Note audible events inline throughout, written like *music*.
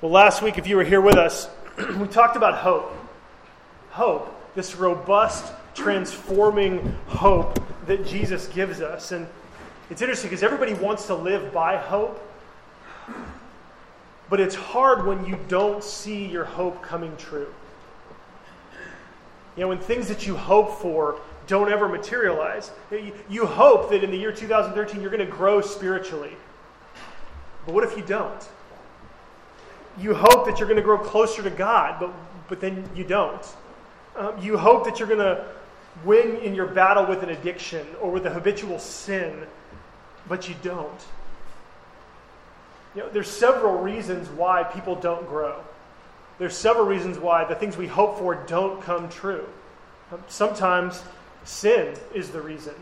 Well, last week, if you were here with us, *clears throat* we talked about hope. Hope, this robust, transforming hope that Jesus gives us. And it's interesting because everybody wants to live by hope, but it's hard when you don't see your hope coming true. You know, when things that you hope for don't ever materialize. You hope that in the year 2013 you're going to grow spiritually. But what if you don't? You hope that you're going to grow closer to God, but, but then you don't. Um, you hope that you're going to win in your battle with an addiction or with a habitual sin, but you don't. You know, there's several reasons why people don't grow. There's several reasons why the things we hope for don't come true. Um, sometimes sin is the reason.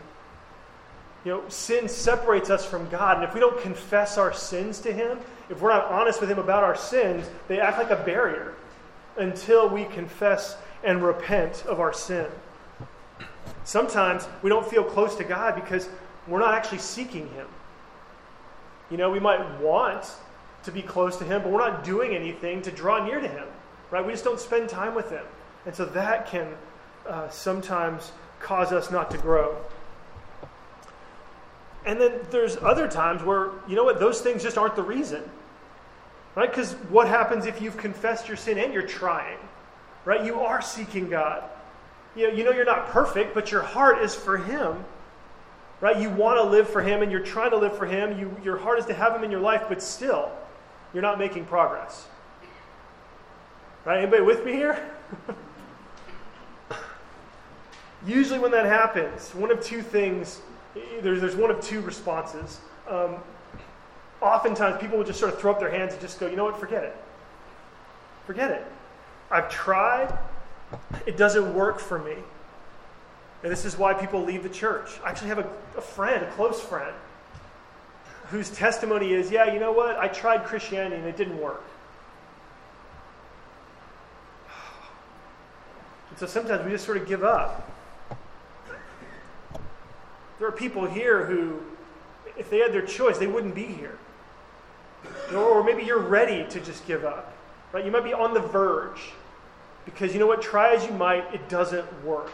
You know, sin separates us from God, and if we don't confess our sins to Him, if we're not honest with Him about our sins, they act like a barrier until we confess and repent of our sin. Sometimes we don't feel close to God because we're not actually seeking Him. You know, we might want to be close to Him, but we're not doing anything to draw near to Him, right? We just don't spend time with Him. And so that can uh, sometimes cause us not to grow. And then there's other times where, you know what, those things just aren't the reason. Right? Because what happens if you've confessed your sin and you're trying? Right? You are seeking God. You know, you know you're not perfect, but your heart is for Him. Right? You want to live for Him and you're trying to live for Him. You, your heart is to have Him in your life, but still, you're not making progress. Right? Anybody with me here? *laughs* Usually, when that happens, one of two things, there's, there's one of two responses. Um, oftentimes, people will just sort of throw up their hands and just go, you know what, forget it. Forget it. I've tried, it doesn't work for me. And this is why people leave the church. I actually have a, a friend, a close friend, whose testimony is yeah, you know what, I tried Christianity and it didn't work. *sighs* And so sometimes we just sort of give up. There are people here who, if they had their choice, they wouldn't be here. Or maybe you're ready to just give up. Right? You might be on the verge. Because you know what? Try as you might, it doesn't work.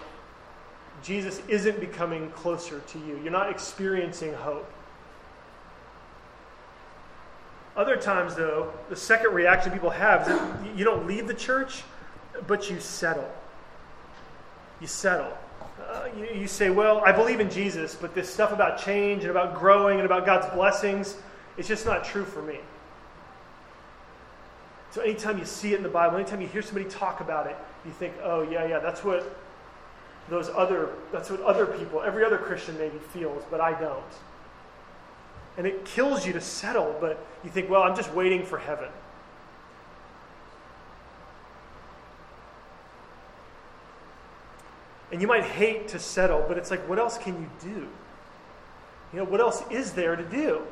Jesus isn't becoming closer to you. You're not experiencing hope. Other times, though, the second reaction people have is that you don't leave the church, but you settle. You settle you, say, well, I believe in Jesus, but this stuff about change and about growing and about God's blessings, it's just not true for me. So anytime you see it in the Bible, anytime you hear somebody talk about it, you think, oh yeah, yeah, that's what those other that's what other people, every other Christian maybe feels, but I don't. And it kills you to settle, but you think, well, I'm just waiting for heaven. And you might hate to settle, but it's like, what else can you do? You know, what else is there to do?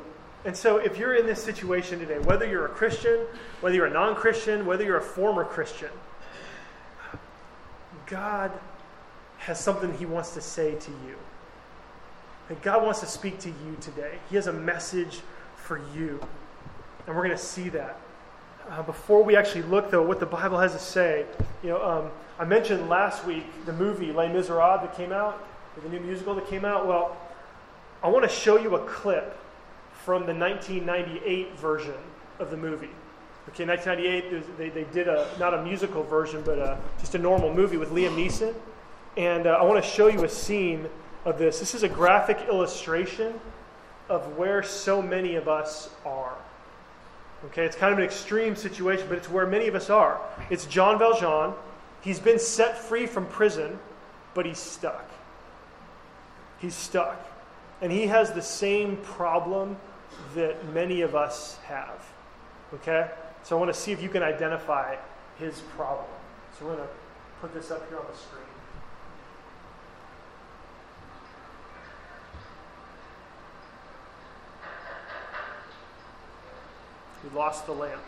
And so, if you're in this situation today, whether you're a Christian, whether you're a non Christian, whether you're a former Christian, God has something He wants to say to you. And God wants to speak to you today. He has a message for you. And we're going to see that. Uh, before we actually look, though, what the Bible has to say, you know, um, I mentioned last week the movie Les Miserables that came out, the new musical that came out. Well, I want to show you a clip from the 1998 version of the movie. Okay, 1998, they, they did a, not a musical version, but a, just a normal movie with Liam Neeson. And uh, I want to show you a scene of this. This is a graphic illustration of where so many of us are. Okay, it's kind of an extreme situation, but it's where many of us are. It's Jean Valjean He's been set free from prison, but he's stuck. He's stuck. And he has the same problem that many of us have. Okay? So I want to see if you can identify his problem. So we're going to put this up here on the screen. We lost the lamp.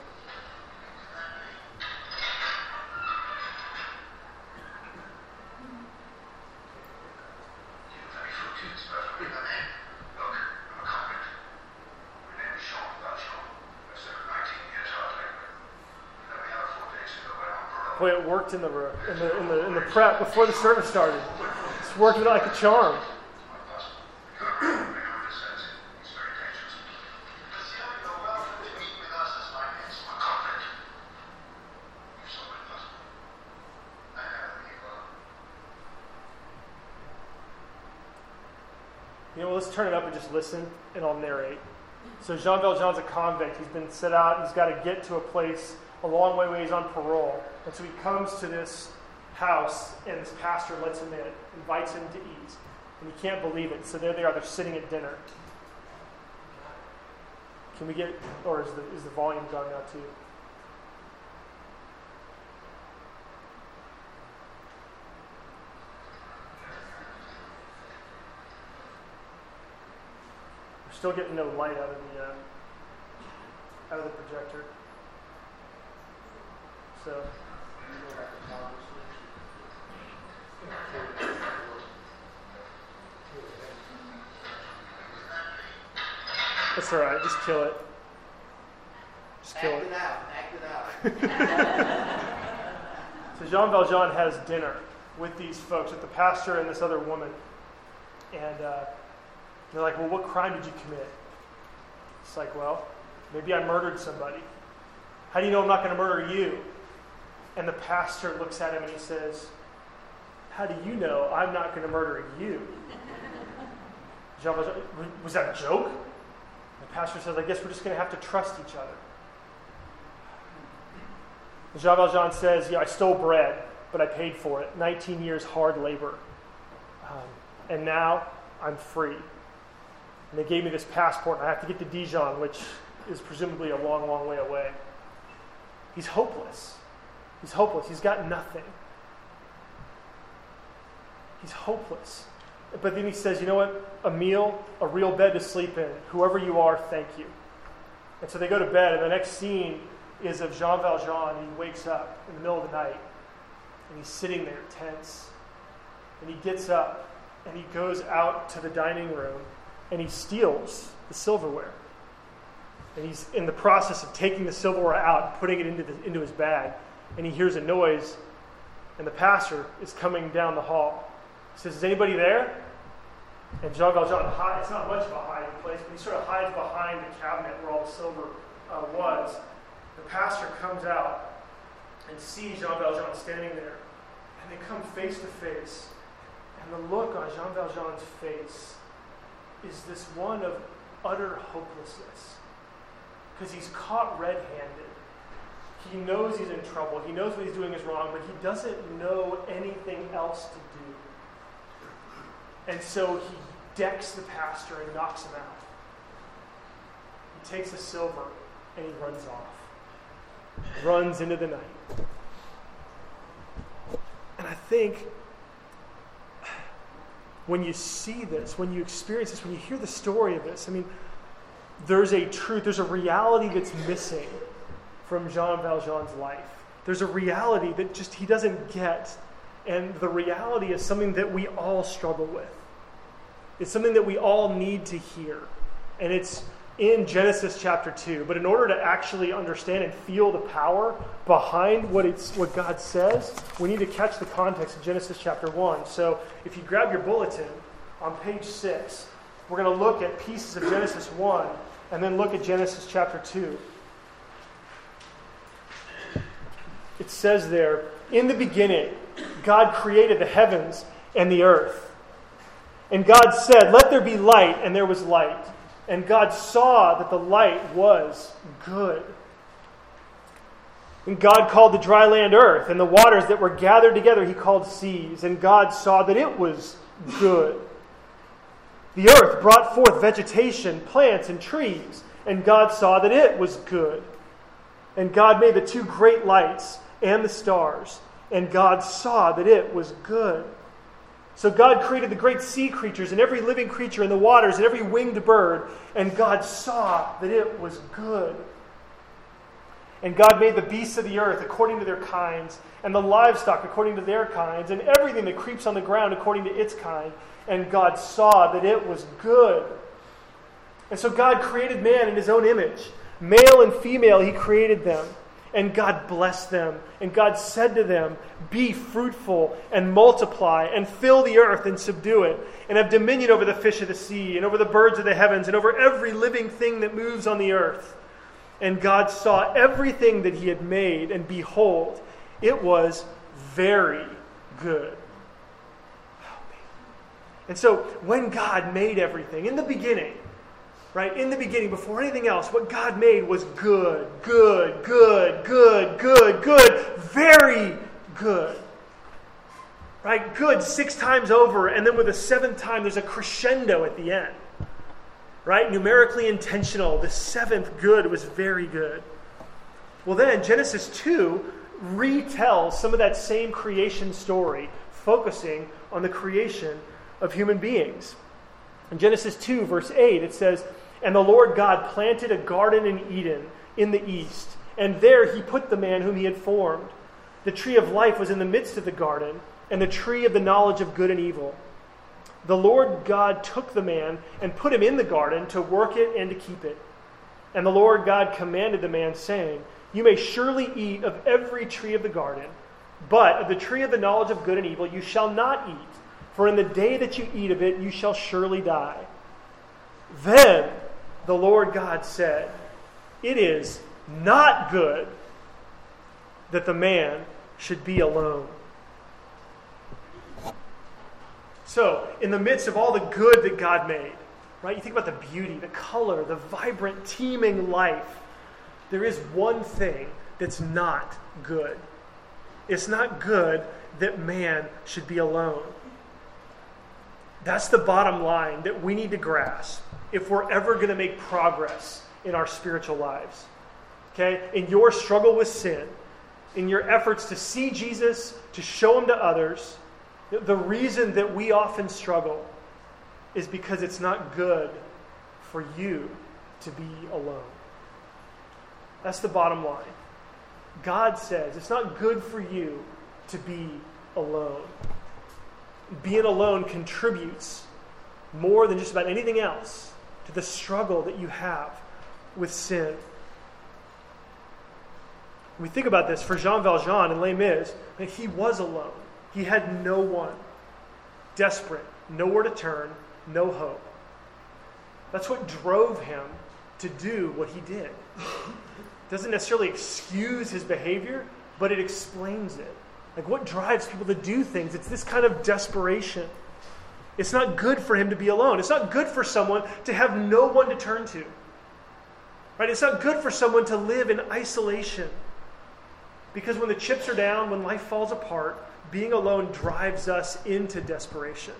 Boy, it worked in the, in the, in the, in the prep before the service started. It's working like a charm. You know, let's turn it up and just listen, and I'll narrate. So Jean Valjean's a convict. He's been set out. He's got to get to a place a long way away. He's on parole. And so he comes to this house, and this pastor lets him in, invites him to eat. And he can't believe it. So there they are. They're sitting at dinner. Can we get, or is the, is the volume gone now too? We're still getting no light out of the uh, out of the projector. So. That's all right. Just kill it. Just kill Act it. it out. Act it out. *laughs* *laughs* So Jean Valjean has dinner with these folks, with the pastor and this other woman. And uh, they're like, Well, what crime did you commit? It's like, Well, maybe I murdered somebody. How do you know I'm not going to murder you? And the pastor looks at him and he says, How do you know I'm not going to murder you? *laughs* Jean Valjean, was that a joke? The pastor says, I guess we're just going to have to trust each other. Jean Valjean says, Yeah, I stole bread, but I paid for it. 19 years hard labor. Um, and now I'm free. And they gave me this passport, and I have to get to Dijon, which is presumably a long, long way away. He's hopeless. He's hopeless. He's got nothing. He's hopeless. But then he says, You know what? A meal, a real bed to sleep in. Whoever you are, thank you. And so they go to bed, and the next scene is of Jean Valjean. He wakes up in the middle of the night, and he's sitting there tense. And he gets up, and he goes out to the dining room, and he steals the silverware. And he's in the process of taking the silverware out and putting it into, the, into his bag. And he hears a noise, and the pastor is coming down the hall. He says, Is anybody there? And Jean Valjean hides. It's not much of a hiding place, but he sort of hides behind the cabinet where all the silver uh, was. The pastor comes out and sees Jean Valjean standing there. And they come face to face. And the look on Jean Valjean's face is this one of utter hopelessness. Because he's caught red handed. He knows he's in trouble. He knows what he's doing is wrong, but he doesn't know anything else to do. And so he decks the pastor and knocks him out. He takes the silver and he runs off. Runs into the night. And I think when you see this, when you experience this, when you hear the story of this, I mean, there's a truth, there's a reality that's missing from Jean Valjean's life. There's a reality that just he doesn't get. And the reality is something that we all struggle with. It's something that we all need to hear. And it's in Genesis chapter 2. But in order to actually understand and feel the power behind what, it's, what God says, we need to catch the context of Genesis chapter 1. So if you grab your bulletin on page 6, we're going to look at pieces of Genesis 1 and then look at Genesis chapter 2. It says there, in the beginning, God created the heavens and the earth. And God said, Let there be light, and there was light. And God saw that the light was good. And God called the dry land earth, and the waters that were gathered together he called seas. And God saw that it was good. The earth brought forth vegetation, plants, and trees, and God saw that it was good. And God made the two great lights and the stars, and God saw that it was good. So God created the great sea creatures and every living creature in the waters and every winged bird, and God saw that it was good. And God made the beasts of the earth according to their kinds, and the livestock according to their kinds, and everything that creeps on the ground according to its kind. And God saw that it was good. And so God created man in his own image. Male and female, he created them. And God blessed them. And God said to them, Be fruitful and multiply and fill the earth and subdue it, and have dominion over the fish of the sea and over the birds of the heavens and over every living thing that moves on the earth. And God saw everything that he had made, and behold, it was very good. Oh, and so, when God made everything in the beginning, right, in the beginning, before anything else, what God made was good, good, good, good, good, good, very good. Right? Good six times over, and then with a seventh time, there's a crescendo at the end. Right? Numerically intentional. The seventh good was very good. Well, then, Genesis 2 retells some of that same creation story, focusing on the creation of human beings. In Genesis 2, verse 8, it says, And the Lord God planted a garden in Eden in the east, and there he put the man whom he had formed. The tree of life was in the midst of the garden, and the tree of the knowledge of good and evil. The Lord God took the man and put him in the garden to work it and to keep it. And the Lord God commanded the man, saying, You may surely eat of every tree of the garden, but of the tree of the knowledge of good and evil you shall not eat for in the day that you eat of it, you shall surely die. Then the Lord God said, It is not good that the man should be alone. So, in the midst of all the good that God made, right? You think about the beauty, the color, the vibrant, teeming life. There is one thing that's not good. It's not good that man should be alone. That's the bottom line that we need to grasp if we're ever going to make progress in our spiritual lives. Okay? In your struggle with sin, in your efforts to see Jesus, to show him to others, the reason that we often struggle is because it's not good for you to be alone. That's the bottom line. God says it's not good for you to be alone being alone contributes more than just about anything else to the struggle that you have with sin. we think about this for Jean Valjean and Les Mis, he was alone. He had no one, desperate, nowhere to turn, no hope. That's what drove him to do what he did. Doesn't necessarily excuse his behavior, but it explains it. Like, what drives people to do things? It's this kind of desperation. It's not good for him to be alone. It's not good for someone to have no one to turn to. Right? It's not good for someone to live in isolation. Because when the chips are down, when life falls apart, being alone drives us into desperation.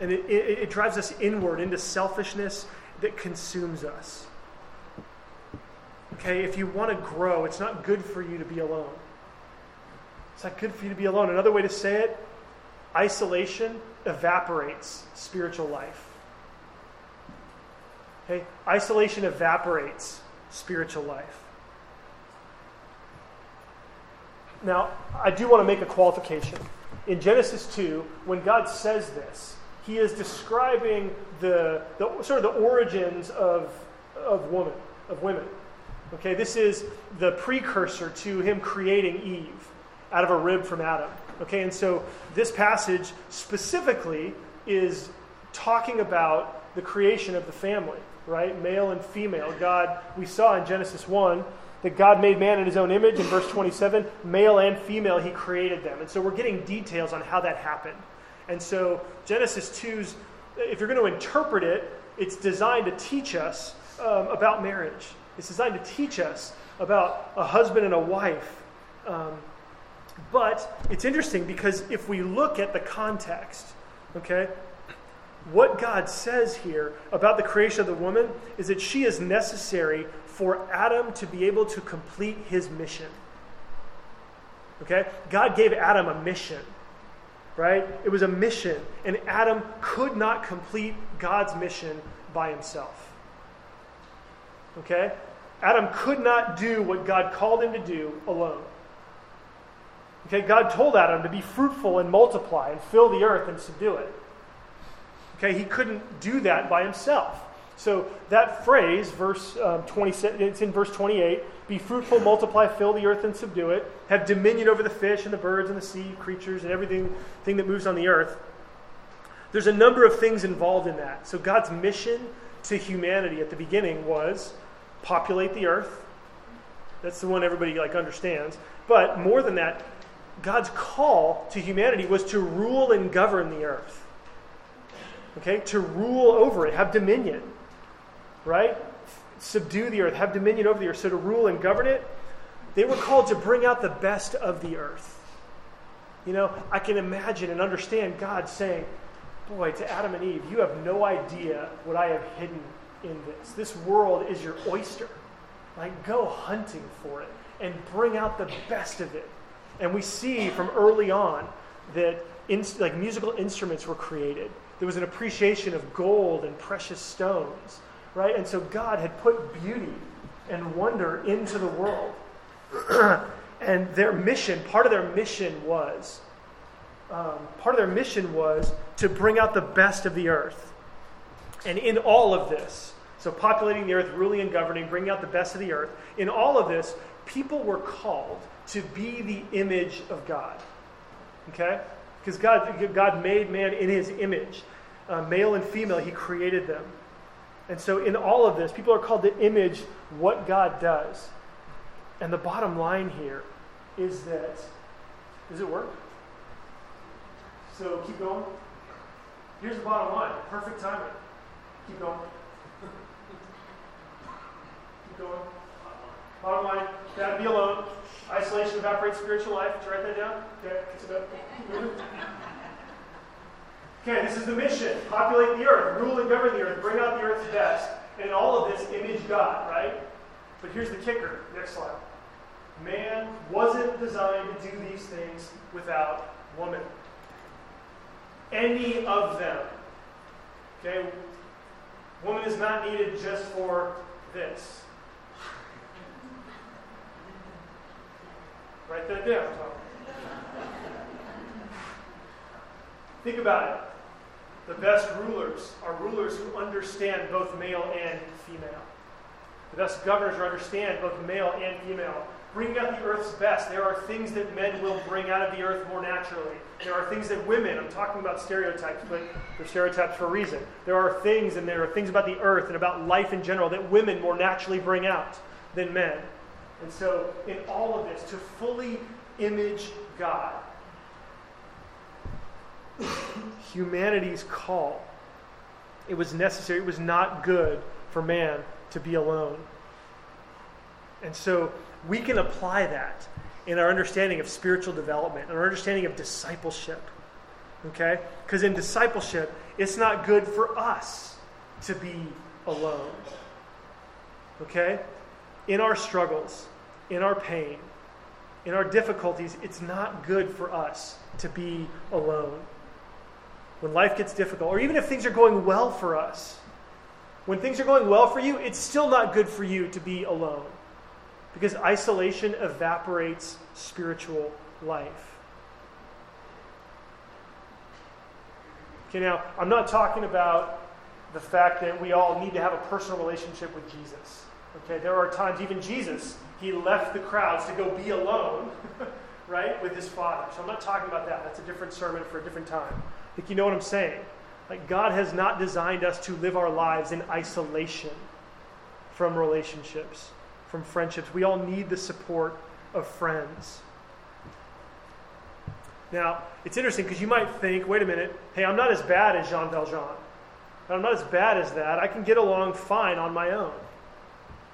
And it, it, it drives us inward into selfishness that consumes us. Okay, if you want to grow, it's not good for you to be alone. It's not good for you to be alone. Another way to say it isolation evaporates spiritual life. Okay? Isolation evaporates spiritual life. Now, I do want to make a qualification. In Genesis 2, when God says this, he is describing the, the sort of the origins of, of woman, of women. Okay, this is the precursor to him creating Eve out of a rib from Adam. Okay, and so this passage specifically is talking about the creation of the family, right? Male and female. God, we saw in Genesis 1 that God made man in his own image. In verse 27, male and female, he created them. And so we're getting details on how that happened. And so Genesis 2's, if you're going to interpret it, it's designed to teach us um, about marriage. It's designed to teach us about a husband and a wife. Um, but it's interesting because if we look at the context, okay, what God says here about the creation of the woman is that she is necessary for Adam to be able to complete his mission. Okay? God gave Adam a mission, right? It was a mission, and Adam could not complete God's mission by himself. Okay? Adam could not do what God called him to do alone. Okay, God told Adam to be fruitful and multiply and fill the earth and subdue it. Okay, he couldn't do that by himself. So that phrase, verse um, 20, it's in verse 28 be fruitful, multiply, fill the earth, and subdue it, have dominion over the fish and the birds and the sea creatures and everything thing that moves on the earth. There's a number of things involved in that. So God's mission to humanity at the beginning was populate the earth. That's the one everybody like understands. But more than that, God's call to humanity was to rule and govern the earth. Okay? To rule over it, have dominion. Right? subdue the earth, have dominion over the earth, so to rule and govern it, they were called to bring out the best of the earth. You know, I can imagine and understand God saying, Boy, to Adam and Eve, you have no idea what I have hidden in this. This world is your oyster. Like, go hunting for it and bring out the best of it. And we see from early on that in, like musical instruments were created. There was an appreciation of gold and precious stones right? And so God had put beauty and wonder into the world. *clears throat* and their mission, part of their mission was, um, part of their mission was to bring out the best of the earth. And in all of this, so populating the earth, ruling and governing, bringing out the best of the earth, in all of this, people were called to be the image of God. Okay? Because God, God made man in his image. Uh, male and female, he created them. And so, in all of this, people are called to image what God does. And the bottom line here is that does it work? So, keep going. Here's the bottom line perfect timing. Keep going. *laughs* keep going. Bottom line, gotta be alone. Isolation evaporates spiritual life. Did you write that down? Okay, it's about. Okay, this is the mission. Populate the earth, rule and govern the earth, bring out the earth's best. And in all of this, image God, right? But here's the kicker. Next slide. Man wasn't designed to do these things without woman. Any of them. Okay? Woman is not needed just for this. Write that down. Think about it. The best rulers are rulers who understand both male and female. The best governors understand both male and female. Bring out the earth's best. There are things that men will bring out of the earth more naturally. There are things that women, I'm talking about stereotypes, but they're stereotypes for a reason. There are things, and there are things about the earth and about life in general that women more naturally bring out than men. And so, in all of this, to fully image God, humanity's call. It was necessary, it was not good for man to be alone. And so we can apply that in our understanding of spiritual development and our understanding of discipleship. Okay? Because in discipleship, it's not good for us to be alone. Okay? In our struggles, in our pain, in our difficulties, it's not good for us to be alone when life gets difficult, or even if things are going well for us, when things are going well for you, it's still not good for you to be alone. Because isolation evaporates spiritual life. Okay, now, I'm not talking about the fact that we all need to have a personal relationship with Jesus. Okay, there are times, even Jesus, he left the crowds to go be alone, *laughs* right, with his Father. So I'm not talking about that. That's a different sermon for a different time. Like, you know what I'm saying? Like, God has not designed us to live our lives in isolation from relationships, from friendships. We all need the support of friends. Now, it's interesting because you might think, wait a minute, hey, I'm not as bad as Jean Valjean. I'm not as bad as that. I can get along fine on my own.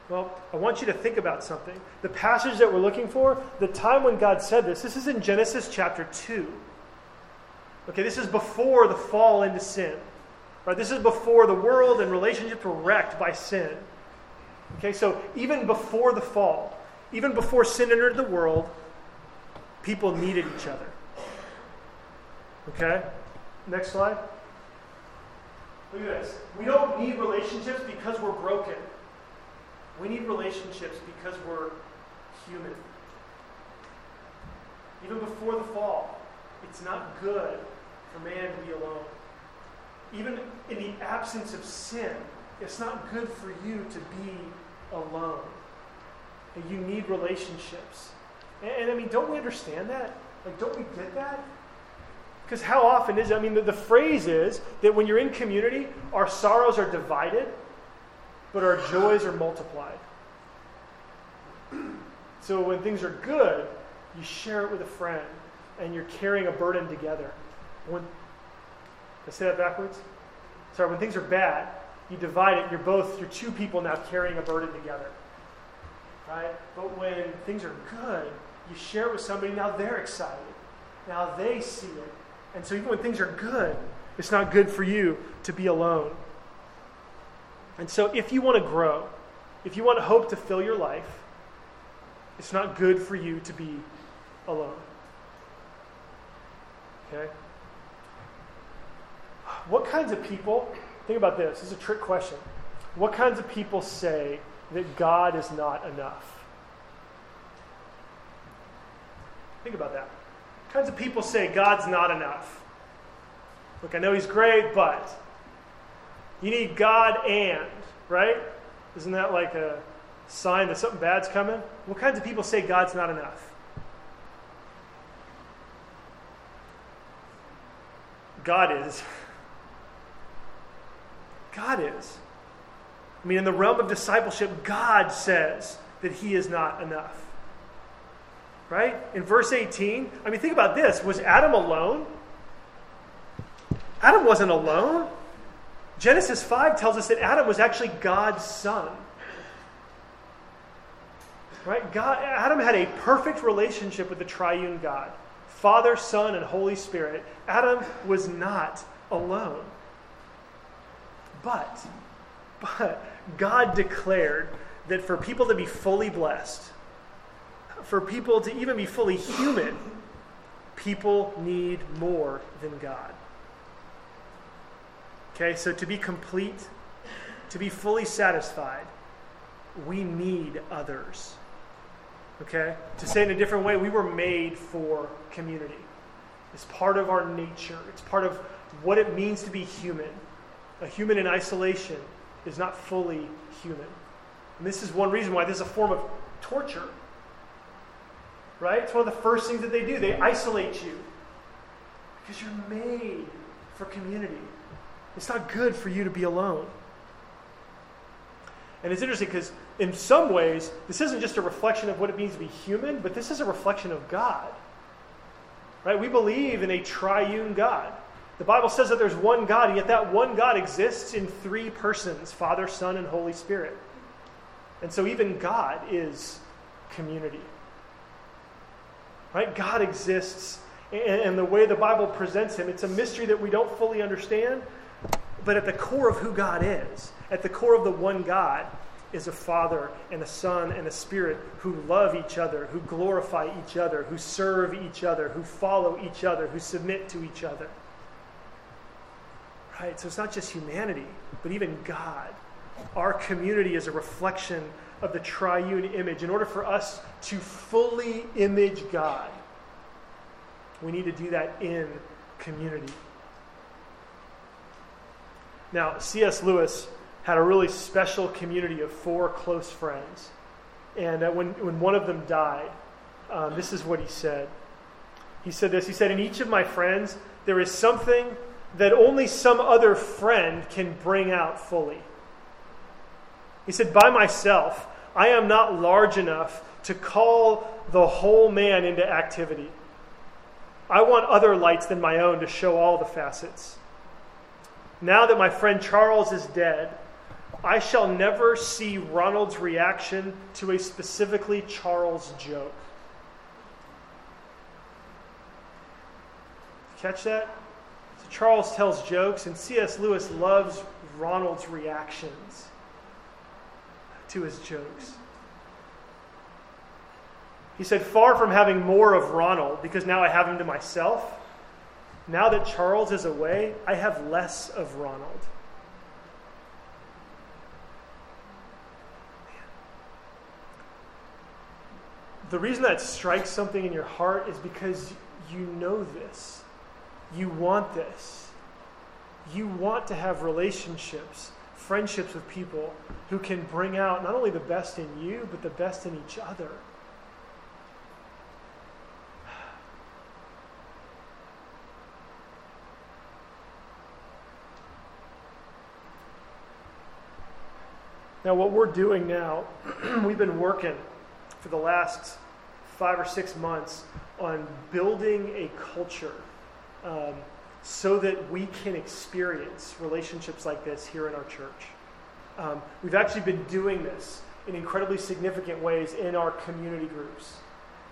Well, I want you to think about something. The passage that we're looking for, the time when God said this, this is in Genesis chapter 2. Okay, this is before the fall into sin. Right? This is before the world and relationships were wrecked by sin. Okay, so even before the fall, even before sin entered the world, people needed each other. Okay? Next slide. Look at this. We don't need relationships because we're broken. We need relationships because we're human. Even before the fall, it's not good for man to be alone. Even in the absence of sin, it's not good for you to be alone. And you need relationships. And, and I mean, don't we understand that? Like, don't we get that? Because how often is it? I mean, the, the phrase is that when you're in community, our sorrows are divided, but our joys are multiplied. So when things are good, you share it with a friend and you're carrying a burden together. When, I say that backwards? Sorry, when things are bad, you divide it. You're both, you're two people now carrying a burden together. Right? But when things are good, you share it with somebody, now they're excited. Now they see it. And so even when things are good, it's not good for you to be alone. And so if you want to grow, if you want hope to fill your life, it's not good for you to be alone. Okay? What kinds of people, think about this, this is a trick question. What kinds of people say that God is not enough? Think about that. What kinds of people say God's not enough? Look, I know He's great, but you need God and, right? Isn't that like a sign that something bad's coming? What kinds of people say God's not enough? God is. *laughs* God is. I mean, in the realm of discipleship, God says that He is not enough. Right? In verse 18, I mean, think about this. Was Adam alone? Adam wasn't alone. Genesis 5 tells us that Adam was actually God's son. Right? God, Adam had a perfect relationship with the triune God Father, Son, and Holy Spirit. Adam was not alone. But, but God declared that for people to be fully blessed, for people to even be fully human, people need more than God. Okay, so to be complete, to be fully satisfied, we need others. Okay? To say in a different way, we were made for community. It's part of our nature, it's part of what it means to be human. A human in isolation is not fully human. And this is one reason why this is a form of torture. Right? It's one of the first things that they do. They isolate you because you're made for community. It's not good for you to be alone. And it's interesting because, in some ways, this isn't just a reflection of what it means to be human, but this is a reflection of God. Right? We believe in a triune God. The Bible says that there's one God, and yet that one God exists in three persons Father, Son, and Holy Spirit. And so, even God is community. Right? God exists, and the way the Bible presents him, it's a mystery that we don't fully understand, but at the core of who God is, at the core of the one God, is a Father and a Son and a Spirit who love each other, who glorify each other, who serve each other, who follow each other, who submit to each other. Right? So it's not just humanity, but even God. Our community is a reflection of the triune image. In order for us to fully image God, we need to do that in community. Now, C.S. Lewis had a really special community of four close friends. And uh, when, when one of them died, um, this is what he said. He said this He said, In each of my friends, there is something that only some other friend can bring out fully. He said, By myself, I am not large enough to call the whole man into activity. I want other lights than my own to show all the facets. Now that my friend Charles is dead, I shall never see Ronald's reaction to a specifically Charles joke. Catch that? So Charles tells jokes, and C.S. Lewis loves Ronald's reactions to his jokes. He said, Far from having more of Ronald, because now I have him to myself, now that Charles is away, I have less of Ronald. The reason that strikes something in your heart is because you know this. You want this. You want to have relationships friendships with people who can bring out not only the best in you, but the best in each other. Now, what we're doing now, *clears throat* we've been working for the last five or six months on building a culture um, so that we can experience relationships like this here in our church. Um, we've actually been doing this in incredibly significant ways in our community groups.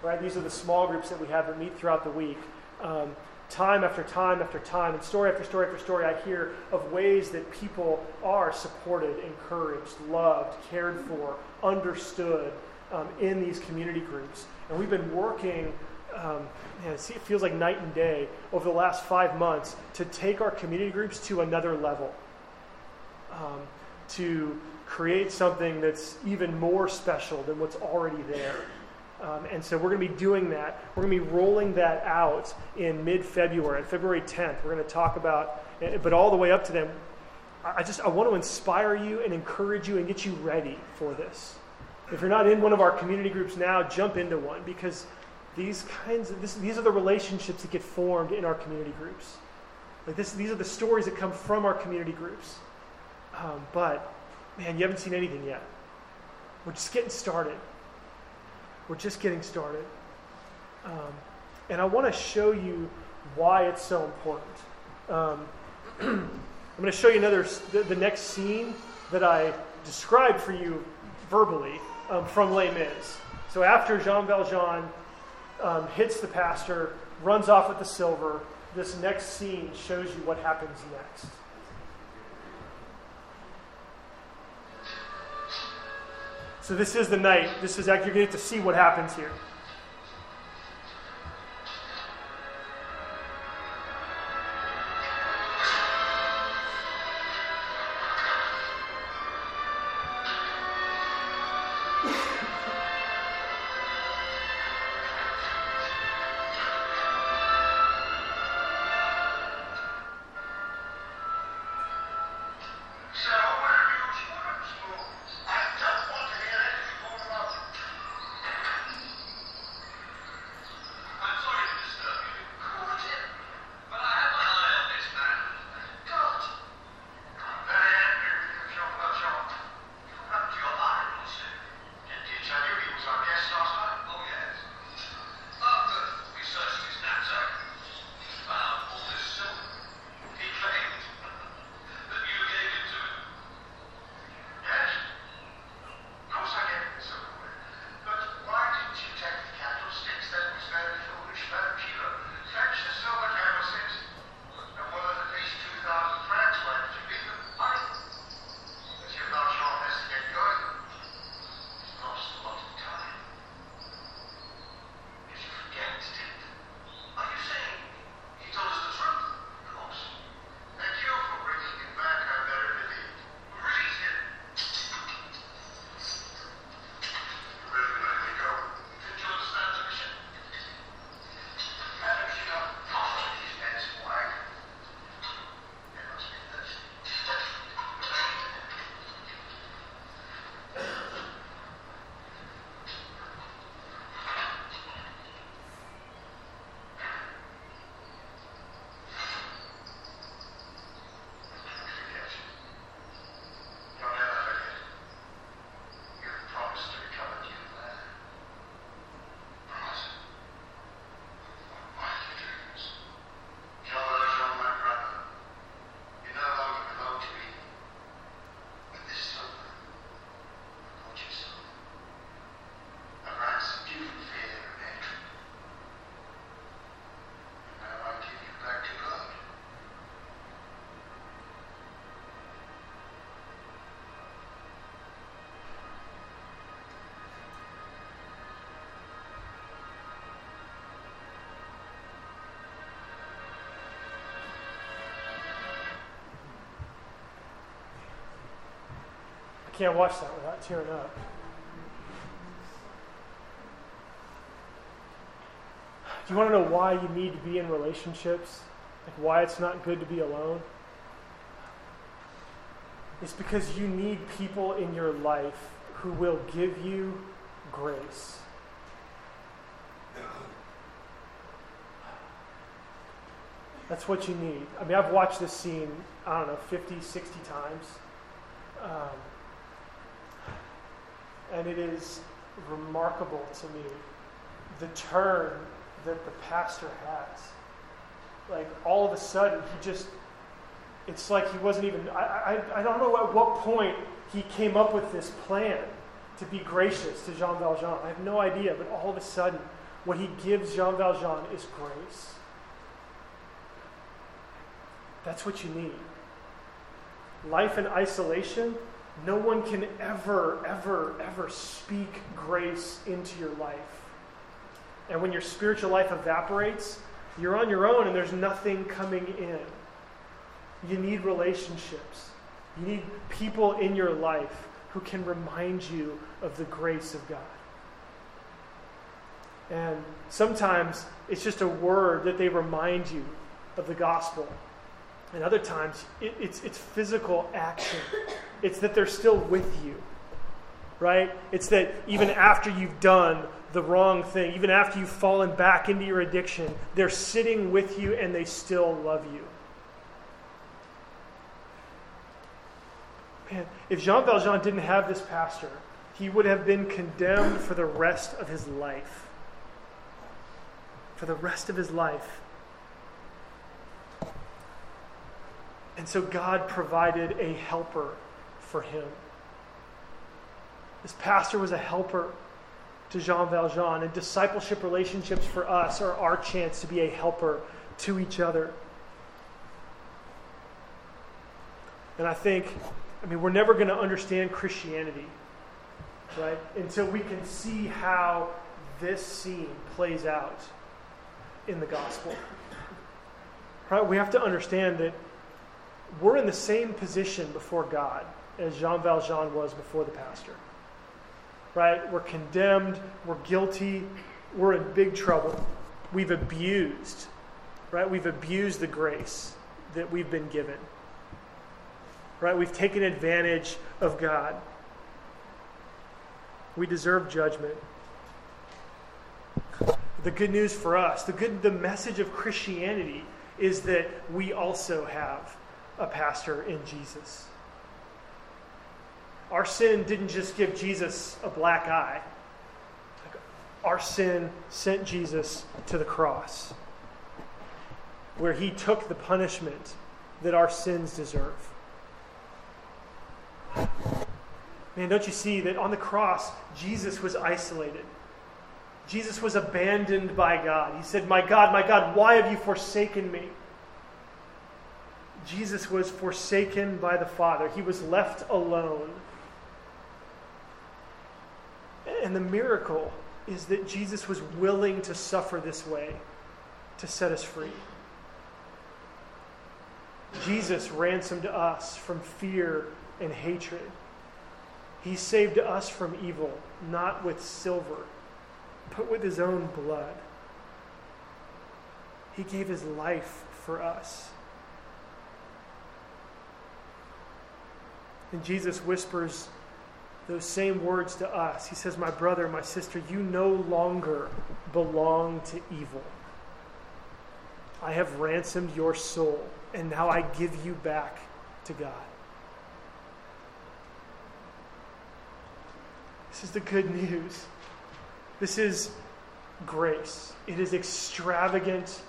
Right? These are the small groups that we have that meet throughout the week. Um, time after time after time, and story after story after story, I hear of ways that people are supported, encouraged, loved, cared for, understood um, in these community groups. And we've been working, um, man, it feels like night and day over the last five months to take our community groups to another level, um, to create something that's even more special than what's already there. Um, and so we're going to be doing that. We're going to be rolling that out in mid February, on February 10th. We're going to talk about, eh, but all the way up to then, I just I want to inspire you and encourage you and get you ready for this. If you're not in one of our community groups now, jump into one because these kinds of this, these are the relationships that get formed in our community groups. Like this, these are the stories that come from our community groups. Um, but man, you haven't seen anything yet. We're just getting started. We're just getting started. Um, and I want to show you why it's so important. Um, *clears throat* I'm going to show you another, the, the, next scene that I described for you verbally um, from Les Mis. So after Jean Valjean um, hits the pastor, runs off with the silver, this next scene shows you what happens next. So this is the night. This is actually, you're going get to see what happens here. Can't watch that without tearing up. Do you want to know why you need to be in relationships? Like why it's not good to be alone? It's because you need people in your life who will give you grace. That's what you need. I mean, I've watched this scene, I don't know, 50, 60 times. Um, and it is remarkable to me the turn that the pastor has. Like, all of a sudden, he just, it's like he wasn't even, I, I, I don't know at what point he came up with this plan to be gracious to Jean Valjean. I have no idea, but all of a sudden, what he gives Jean Valjean is grace. That's what you need. Life in isolation, no one can ever, ever, ever speak grace into your life. And when your spiritual life evaporates, you're on your own and there's nothing coming in. You need relationships. You need people in your life who can remind you of the grace of God. And sometimes it's just a word that they remind you of the gospel. And other times it, it's, it's physical action. It's that they're still with you, right? It's that even after you've done the wrong thing, even after you've fallen back into your addiction, they're sitting with you and they still love you. Man, if Jean Valjean didn't have this pastor, he would have been condemned for the rest of his life. For the rest of his life. And so God provided a helper for him. This pastor was a helper to Jean Valjean, and discipleship relationships for us are our chance to be a helper to each other. And I think, I mean, we're never going to understand Christianity, right, until we can see how this scene plays out in the gospel. Right? We have to understand that we're in the same position before God as Jean Valjean was before the pastor. Right? We're condemned, we're guilty, we're in big trouble. We've abused, right? We've abused the grace that we've been given. Right? We've taken advantage of God. We deserve judgment. The good news for us, the good the message of Christianity is that we also have a pastor in Jesus. Our sin didn't just give Jesus a black eye. Our sin sent Jesus to the cross, where he took the punishment that our sins deserve. Man, don't you see that on the cross, Jesus was isolated? Jesus was abandoned by God. He said, My God, my God, why have you forsaken me? Jesus was forsaken by the Father, he was left alone. And the miracle is that Jesus was willing to suffer this way to set us free. Jesus ransomed us from fear and hatred. He saved us from evil, not with silver, but with his own blood. He gave his life for us. And Jesus whispers those same words to us. He says, My brother, my sister, you no longer belong to evil. I have ransomed your soul, and now I give you back to God. This is the good news. This is grace. It is extravagant,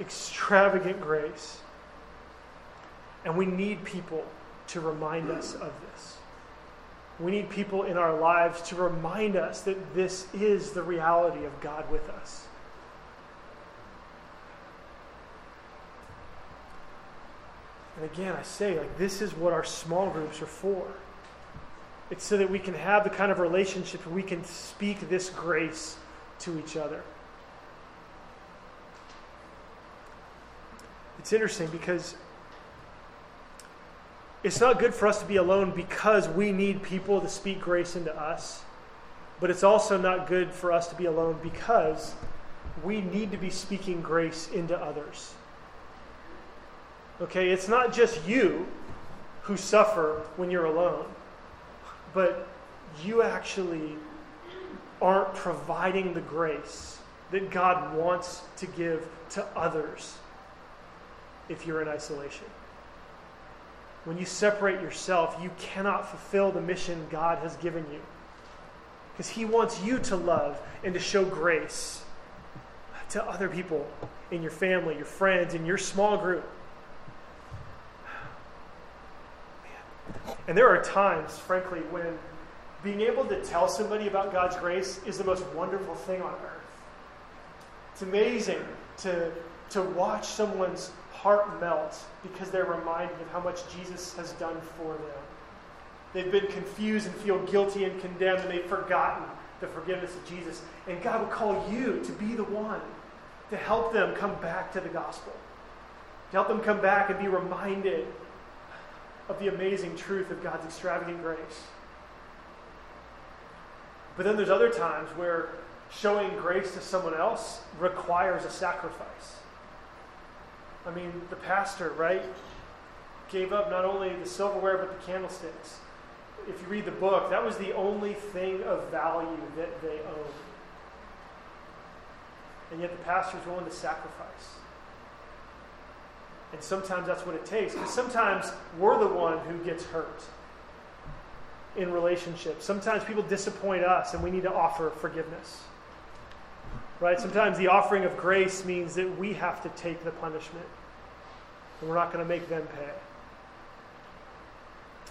extravagant grace. And we need people to remind us of this. We need people in our lives to remind us that this is the reality of God with us. And again, I say, like, this is what our small groups are for. It's so that we can have the kind of relationship where we can speak this grace to each other. It's interesting because it's not good for us to be alone because we need people to speak grace into us. But it's also not good for us to be alone because we need to be speaking grace into others. Okay, it's not just you who suffer when you're alone. But you actually aren't providing the grace that God wants to give to others if you're in isolation. When you separate yourself, you cannot fulfill the mission God has given you. Because He wants you to love and to show grace to other people in your family, your friends, in your small group. And there are times, frankly, when being able to tell somebody about God's grace is the most wonderful thing on earth. It's amazing to, to watch someone's heart melt because they're reminded of how much Jesus has done for them. They've been confused and feel guilty and condemned, and they've forgotten the forgiveness of Jesus. And God will call you to be the one to help them come back to the gospel, to help them come back and be reminded of the amazing truth of God's extravagant grace. But then there's other times where showing grace to someone else requires a sacrifice. I mean, the pastor, right, gave up not only the silverware but the candlesticks. If you read the book, that was the only thing of value that they owned. And yet the pastor is willing to sacrifice. And sometimes that's what it takes. Because sometimes we're the one who gets hurt in relationships. Sometimes people disappoint us and we need to offer forgiveness. Right? Sometimes the offering of grace means that we have to take the punishment. And we're not going to make them pay.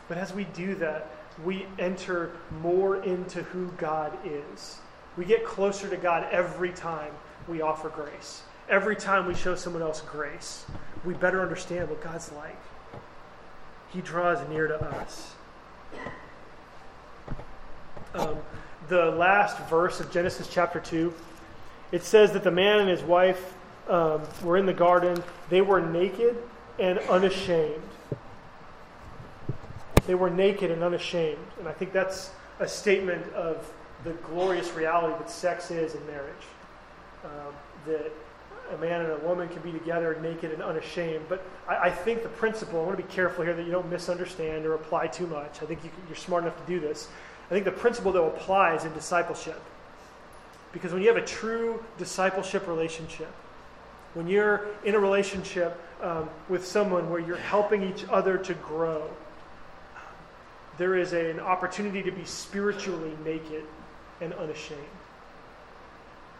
But as we do that, we enter more into who God is. We get closer to God every time we offer grace. Every time we show someone else grace, we better understand what God's like. He draws near to us. Um, the last verse of Genesis chapter 2, it says that the man and his wife um, were in the garden. They were naked and unashamed. They were naked and unashamed. And I think that's a statement of the glorious reality that sex is in marriage. Um, that a man and a woman can be together naked and unashamed. But I, I, think the principle, I want to be careful here that you don't misunderstand or apply too much. I think you, you're smart enough to do this. I think the principle, though, applies in discipleship. Because when you have a true discipleship relationship, when you're in a relationship um, with someone where you're helping each other to grow, there is a, an opportunity to be spiritually naked and unashamed.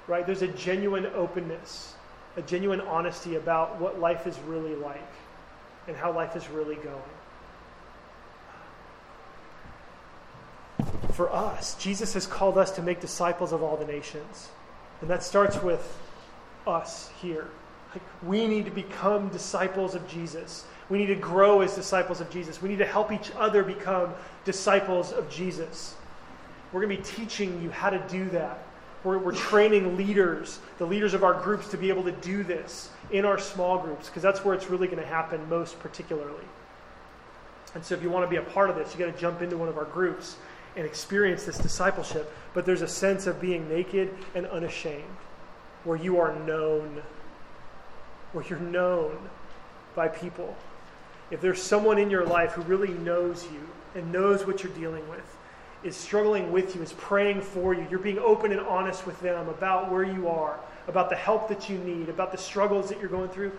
Right? There's a genuine openness, a genuine honesty about what life is really like and how life is really going. For us. Jesus has called us to make disciples of all the nations. And that starts with us here. Like, we need to become disciples of Jesus. We need to grow as disciples of Jesus. We need to help each other become disciples of Jesus. We're going to be teaching you how to do that. We're, we're training leaders, the leaders of our groups, to be able to do this in our small groups, because that's where it's really going to happen most particularly. And so, if you want to be a part of this, you got to jump into one of our groups and experience this discipleship, but there's a sense of being naked and unashamed, where you are known, where you're known by people. If there's someone in your life who really knows you and knows what you're dealing with, is struggling with you, is praying for you, you're being open and honest with them about where you are, about the help that you need, about the struggles that you're going through,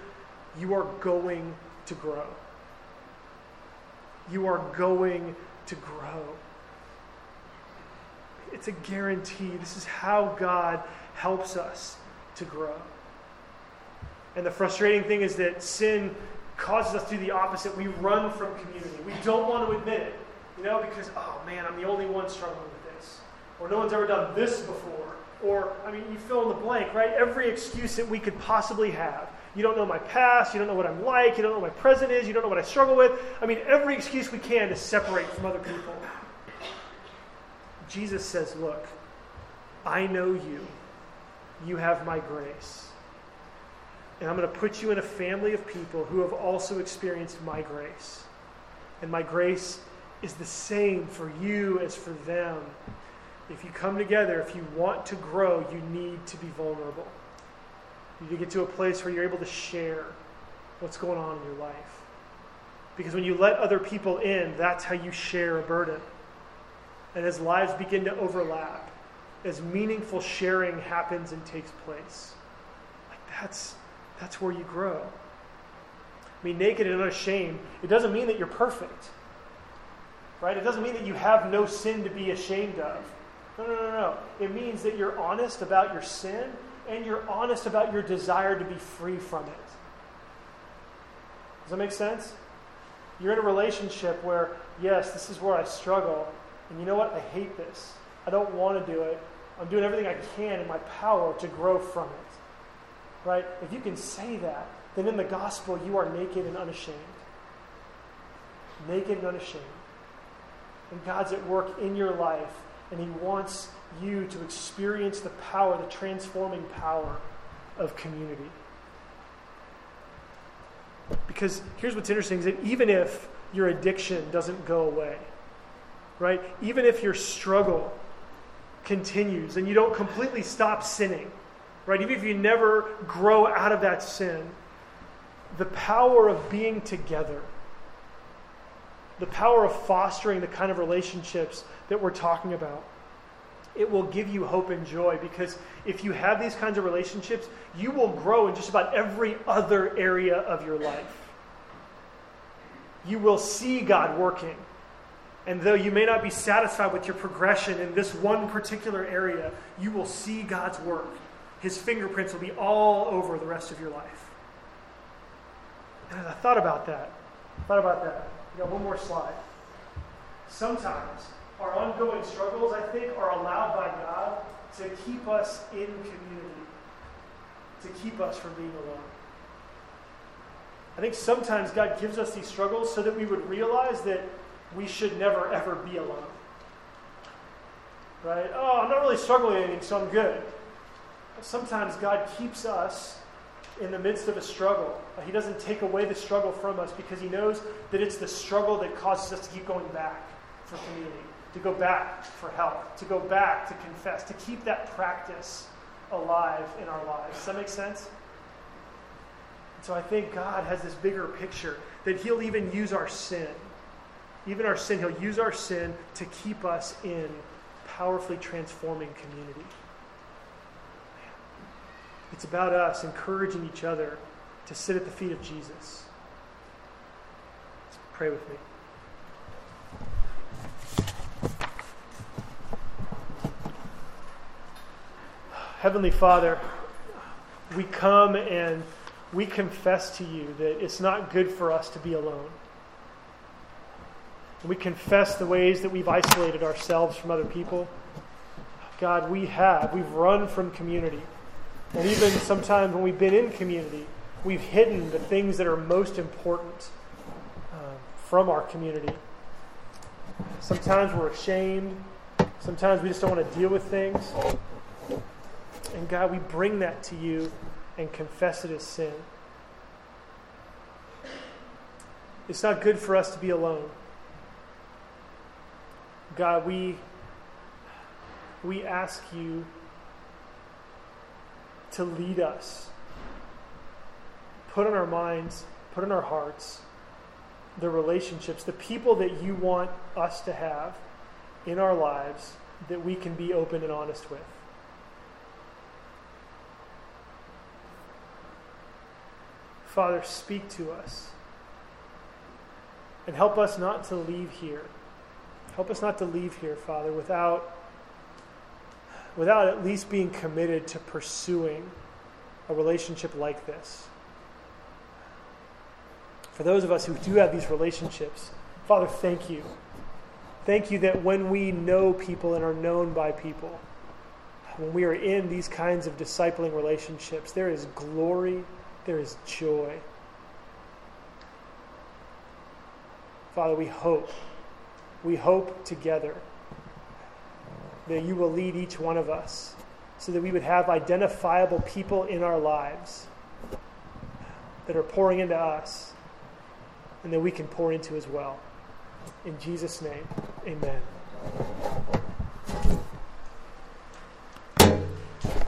you are going to grow. You are going to grow. It's a guarantee. This is how God helps us to grow. And the frustrating thing is that sin causes us to do the opposite. We run from community. We don't want to admit it, you know, because, oh man, I'm the only one struggling with this. Or no one's ever done this before. Or, I mean, you fill in the blank, right? Every excuse that we could possibly have. You don't know my past. You don't know what I'm like. You don't know what my present is. You don't know what I struggle with. I mean, every excuse we can to separate from other people. Jesus says, Look, I know you. You have my grace. And I'm going to put you in a family of people who have also experienced my grace. And my grace is the same for you as for them. If you come together, if you want to grow, you need to be vulnerable. You need to get to a place where you're able to share what's going on in your life. Because when you let other people in, that's how you share a burden. And as lives begin to overlap, as meaningful sharing happens and takes place, like that's, that's where you grow. I mean, naked and unashamed, it doesn't mean that you're perfect. Right? It doesn't mean that you have no sin to be ashamed of. No, no, no, no. It means that you're honest about your sin and you're honest about your desire to be free from it. Does that make sense? You're in a relationship where, yes, this is where I struggle, and you know what? I hate this. I don't want to do it. I'm doing everything I can in my power to grow from it. Right? If you can say that, then in the gospel you are naked and unashamed. Naked and unashamed. And God's at work in your life, and He wants you to experience the power, the transforming power of community. Because here's what's interesting is that even if your addiction doesn't go away, right? Even if your struggle continues and you don't completely stop sinning, right? Even if you never grow out of that sin, the power of being together, the power of fostering the kind of relationships that we're talking about, it will give you hope and joy because if you have these kinds of relationships, you will grow in just about every other area of your life. You will see God working. And though you may not be satisfied with your progression in this one particular area, you will see God's work. His fingerprints will be all over the rest of your life. And as I thought about that, I thought about that. I got one more slide. Sometimes our ongoing struggles, I think, are allowed by God to keep us in community, to keep us from being alone. I think sometimes God gives us these struggles so that we would realize that we should never, ever be alone. Right? Oh, I'm not really struggling anything, so I'm good. But sometimes God keeps us in the midst of a struggle. He doesn't take away the struggle from us because He knows that it's the struggle that causes us to keep going back for community to go back for help, to go back to confess, to keep that practice alive in our lives. Does that make sense? So I think God has this bigger picture that He'll even use our sin. Even our sin, He'll use our sin to keep us in powerfully transforming community. It's about us encouraging each other to sit at the feet of Jesus. Pray with me. Heavenly Father, we come and we confess to you that it's not good for us to be alone. We confess the ways that we've isolated ourselves from other people. God, we have. We've run from community. And even sometimes when we've been in community, we've hidden the things that are most important uh, from our community. Sometimes we're ashamed. Sometimes we just don't want to deal with things. And God, we bring that to you and confess it as sin. It's not good for us to be alone. God, we, we ask you to lead us. Put in our minds, put in our hearts the relationships, the people that you want us to have in our lives that we can be open and honest with. Father, speak to us. And help us not to leave here. Help us not to leave here, Father, without, without at least being committed to pursuing a relationship like this. For those of us who do have these relationships, Father, thank you. Thank you that when we know people and are known by people, when we are in these kinds of discipling relationships, there is glory there is joy. Father, we hope, we hope together that you will lead each one of us so that we would have identifiable people in our lives that are pouring into us and that we can pour into as well. In Jesus' name, amen.